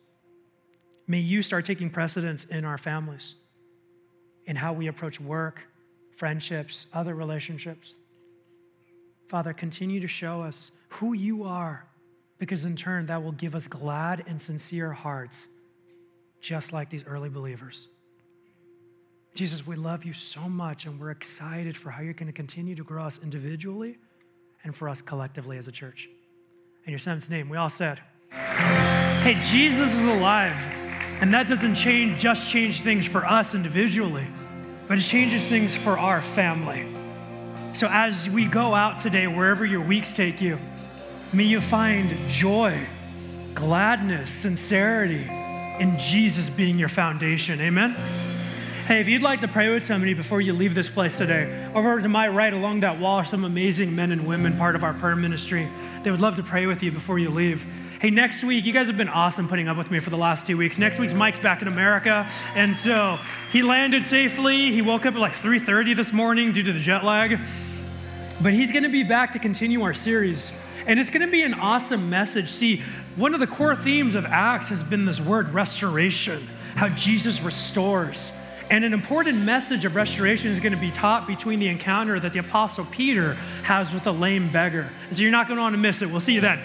May you start taking precedence in our families, in how we approach work, friendships, other relationships. Father, continue to show us who you are, because in turn, that will give us glad and sincere hearts, just like these early believers. Jesus, we love you so much, and we're excited for how you're going to continue to grow us individually and for us collectively as a church. In your son's name, we all said, Hey, Jesus is alive. And that doesn't change, just change things for us individually, but it changes things for our family. So as we go out today, wherever your weeks take you, may you find joy, gladness, sincerity in Jesus being your foundation. Amen. Hey, if you'd like to pray with somebody before you leave this place today, over to my right along that wall are some amazing men and women, part of our prayer ministry. They would love to pray with you before you leave. Hey, next week, you guys have been awesome putting up with me for the last two weeks. Next week's Mike's back in America, and so he landed safely. He woke up at like 3:30 this morning due to the jet lag. But he's going to be back to continue our series. And it's going to be an awesome message. See, one of the core themes of Acts has been this word restoration, how Jesus restores. And an important message of restoration is going to be taught between the encounter that the Apostle Peter has with the lame beggar. So you're not going to want to miss it. We'll see you then.